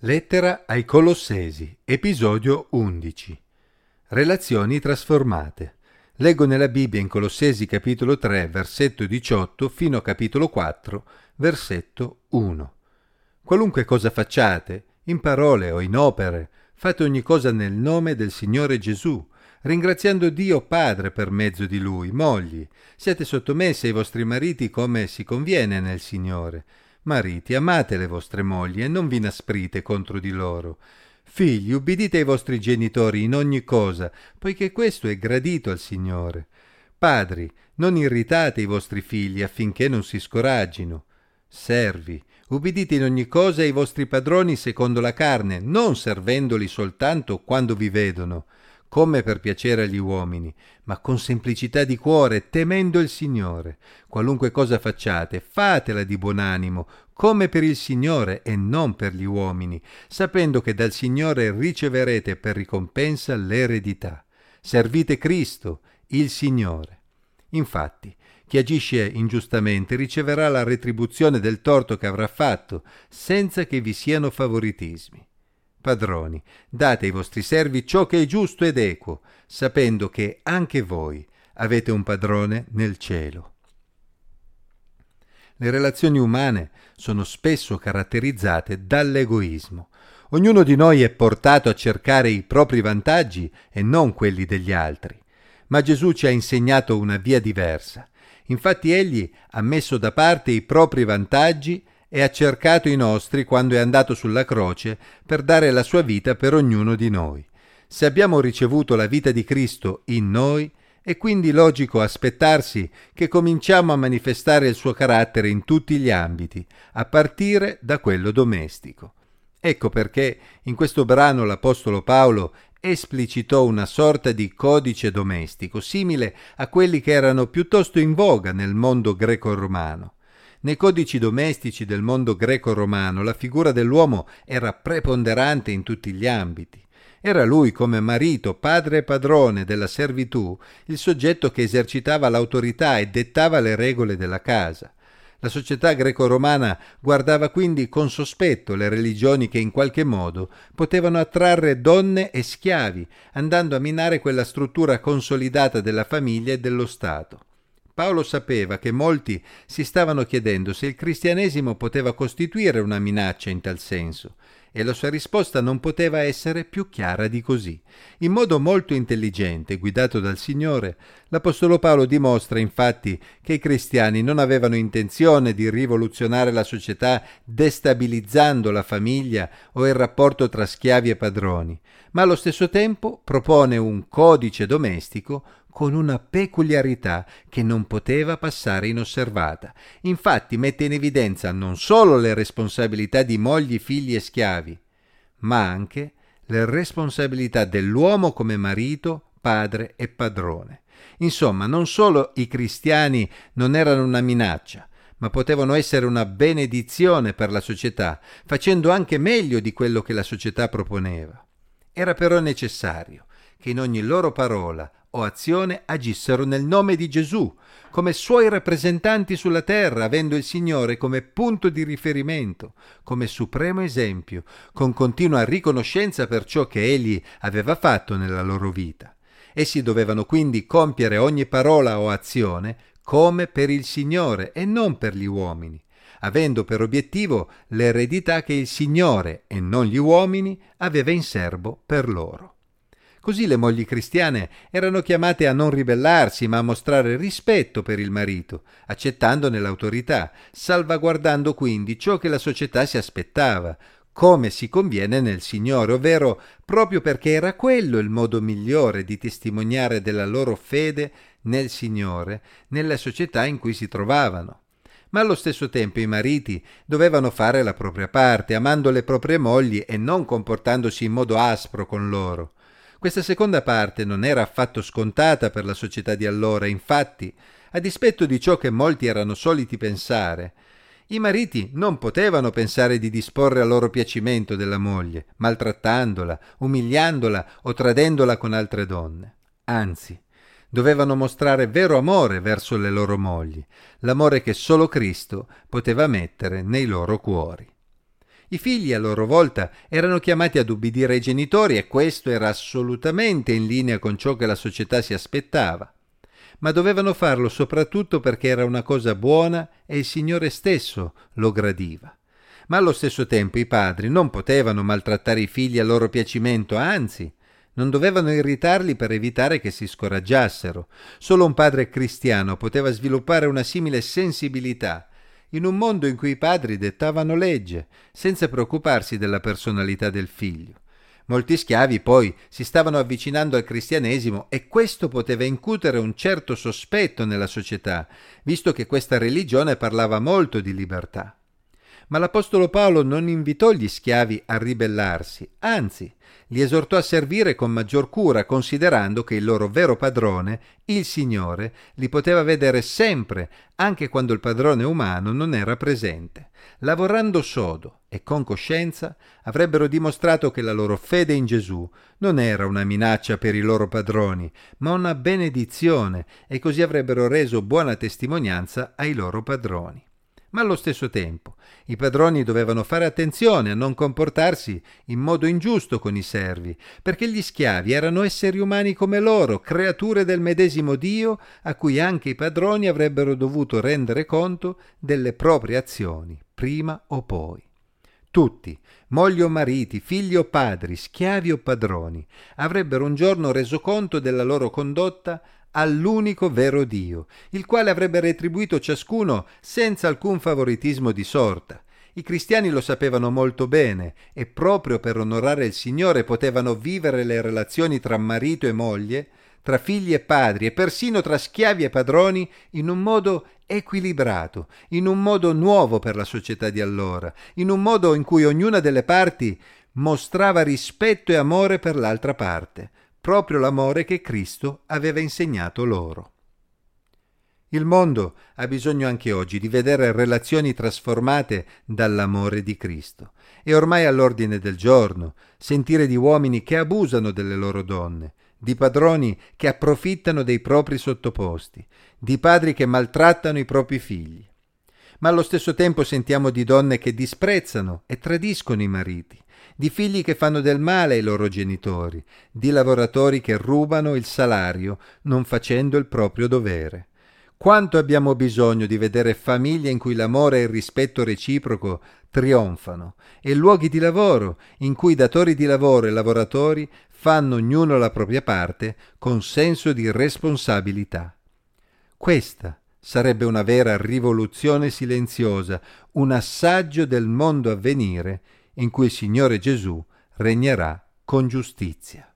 Lettera ai Colossesi, episodio 11. Relazioni trasformate. Leggo nella Bibbia in Colossesi capitolo 3, versetto 18 fino a capitolo 4, versetto 1. Qualunque cosa facciate, in parole o in opere, fate ogni cosa nel nome del Signore Gesù, ringraziando Dio Padre per mezzo di Lui. Mogli, siate sottomessi ai vostri mariti come si conviene nel Signore. Mariti, amate le vostre mogli e non vi nasprite contro di loro. Figli, ubbidite ai vostri genitori in ogni cosa, poiché questo è gradito al Signore. Padri, non irritate i vostri figli affinché non si scoraggino. Servi, ubbidite in ogni cosa ai vostri padroni secondo la carne, non servendoli soltanto quando vi vedono come per piacere agli uomini, ma con semplicità di cuore, temendo il Signore. Qualunque cosa facciate, fatela di buon animo, come per il Signore e non per gli uomini, sapendo che dal Signore riceverete per ricompensa l'eredità. Servite Cristo, il Signore. Infatti, chi agisce ingiustamente riceverà la retribuzione del torto che avrà fatto, senza che vi siano favoritismi. Padroni, date ai vostri servi ciò che è giusto ed equo, sapendo che anche voi avete un padrone nel cielo. Le relazioni umane sono spesso caratterizzate dall'egoismo. Ognuno di noi è portato a cercare i propri vantaggi e non quelli degli altri. Ma Gesù ci ha insegnato una via diversa. Infatti egli ha messo da parte i propri vantaggi e ha cercato i nostri quando è andato sulla croce per dare la sua vita per ognuno di noi. Se abbiamo ricevuto la vita di Cristo in noi, è quindi logico aspettarsi che cominciamo a manifestare il suo carattere in tutti gli ambiti, a partire da quello domestico. Ecco perché in questo brano l'Apostolo Paolo esplicitò una sorta di codice domestico, simile a quelli che erano piuttosto in voga nel mondo greco-romano. Nei codici domestici del mondo greco-romano la figura dell'uomo era preponderante in tutti gli ambiti. Era lui come marito, padre e padrone della servitù il soggetto che esercitava l'autorità e dettava le regole della casa. La società greco-romana guardava quindi con sospetto le religioni che in qualche modo potevano attrarre donne e schiavi, andando a minare quella struttura consolidata della famiglia e dello Stato. Paolo sapeva che molti si stavano chiedendo se il cristianesimo poteva costituire una minaccia in tal senso, e la sua risposta non poteva essere più chiara di così. In modo molto intelligente, guidato dal Signore, l'Apostolo Paolo dimostra infatti che i cristiani non avevano intenzione di rivoluzionare la società destabilizzando la famiglia o il rapporto tra schiavi e padroni, ma allo stesso tempo propone un codice domestico con una peculiarità che non poteva passare inosservata. Infatti mette in evidenza non solo le responsabilità di mogli, figli e schiavi, ma anche le responsabilità dell'uomo come marito, padre e padrone. Insomma, non solo i cristiani non erano una minaccia, ma potevano essere una benedizione per la società, facendo anche meglio di quello che la società proponeva. Era però necessario che in ogni loro parola o azione agissero nel nome di Gesù, come suoi rappresentanti sulla terra, avendo il Signore come punto di riferimento, come supremo esempio, con continua riconoscenza per ciò che Egli aveva fatto nella loro vita. Essi dovevano quindi compiere ogni parola o azione come per il Signore e non per gli uomini, avendo per obiettivo l'eredità che il Signore e non gli uomini aveva in serbo per loro. Così le mogli cristiane erano chiamate a non ribellarsi, ma a mostrare rispetto per il marito, accettandone l'autorità, salvaguardando quindi ciò che la società si aspettava, come si conviene nel Signore, ovvero proprio perché era quello il modo migliore di testimoniare della loro fede nel Signore, nella società in cui si trovavano ma allo stesso tempo i mariti dovevano fare la propria parte, amando le proprie mogli e non comportandosi in modo aspro con loro. Questa seconda parte non era affatto scontata per la società di allora, infatti, a dispetto di ciò che molti erano soliti pensare, i mariti non potevano pensare di disporre a loro piacimento della moglie, maltrattandola, umiliandola o tradendola con altre donne. Anzi, dovevano mostrare vero amore verso le loro mogli, l'amore che solo Cristo poteva mettere nei loro cuori. I figli a loro volta erano chiamati ad ubbidire ai genitori e questo era assolutamente in linea con ciò che la società si aspettava. Ma dovevano farlo soprattutto perché era una cosa buona e il Signore stesso lo gradiva. Ma allo stesso tempo i padri non potevano maltrattare i figli a loro piacimento, anzi, non dovevano irritarli per evitare che si scoraggiassero. Solo un padre cristiano poteva sviluppare una simile sensibilità in un mondo in cui i padri dettavano legge, senza preoccuparsi della personalità del figlio. Molti schiavi poi si stavano avvicinando al cristianesimo e questo poteva incutere un certo sospetto nella società, visto che questa religione parlava molto di libertà. Ma l'Apostolo Paolo non invitò gli schiavi a ribellarsi, anzi, li esortò a servire con maggior cura, considerando che il loro vero padrone, il Signore, li poteva vedere sempre, anche quando il padrone umano non era presente. Lavorando sodo e con coscienza, avrebbero dimostrato che la loro fede in Gesù non era una minaccia per i loro padroni, ma una benedizione, e così avrebbero reso buona testimonianza ai loro padroni ma allo stesso tempo i padroni dovevano fare attenzione a non comportarsi in modo ingiusto con i servi, perché gli schiavi erano esseri umani come loro, creature del medesimo Dio, a cui anche i padroni avrebbero dovuto rendere conto delle proprie azioni, prima o poi. Tutti, mogli o mariti, figli o padri, schiavi o padroni, avrebbero un giorno reso conto della loro condotta all'unico vero Dio, il quale avrebbe retribuito ciascuno senza alcun favoritismo di sorta. I cristiani lo sapevano molto bene e proprio per onorare il Signore potevano vivere le relazioni tra marito e moglie, tra figli e padri e persino tra schiavi e padroni in un modo equilibrato, in un modo nuovo per la società di allora, in un modo in cui ognuna delle parti mostrava rispetto e amore per l'altra parte, proprio l'amore che Cristo aveva insegnato loro. Il mondo ha bisogno anche oggi di vedere relazioni trasformate dall'amore di Cristo. È ormai all'ordine del giorno sentire di uomini che abusano delle loro donne, di padroni che approfittano dei propri sottoposti, di padri che maltrattano i propri figli. Ma allo stesso tempo sentiamo di donne che disprezzano e tradiscono i mariti, di figli che fanno del male ai loro genitori, di lavoratori che rubano il salario non facendo il proprio dovere. Quanto abbiamo bisogno di vedere famiglie in cui l'amore e il rispetto reciproco trionfano e luoghi di lavoro in cui datori di lavoro e lavoratori fanno ognuno la propria parte con senso di responsabilità. Questa sarebbe una vera rivoluzione silenziosa, un assaggio del mondo a venire in cui il Signore Gesù regnerà con giustizia.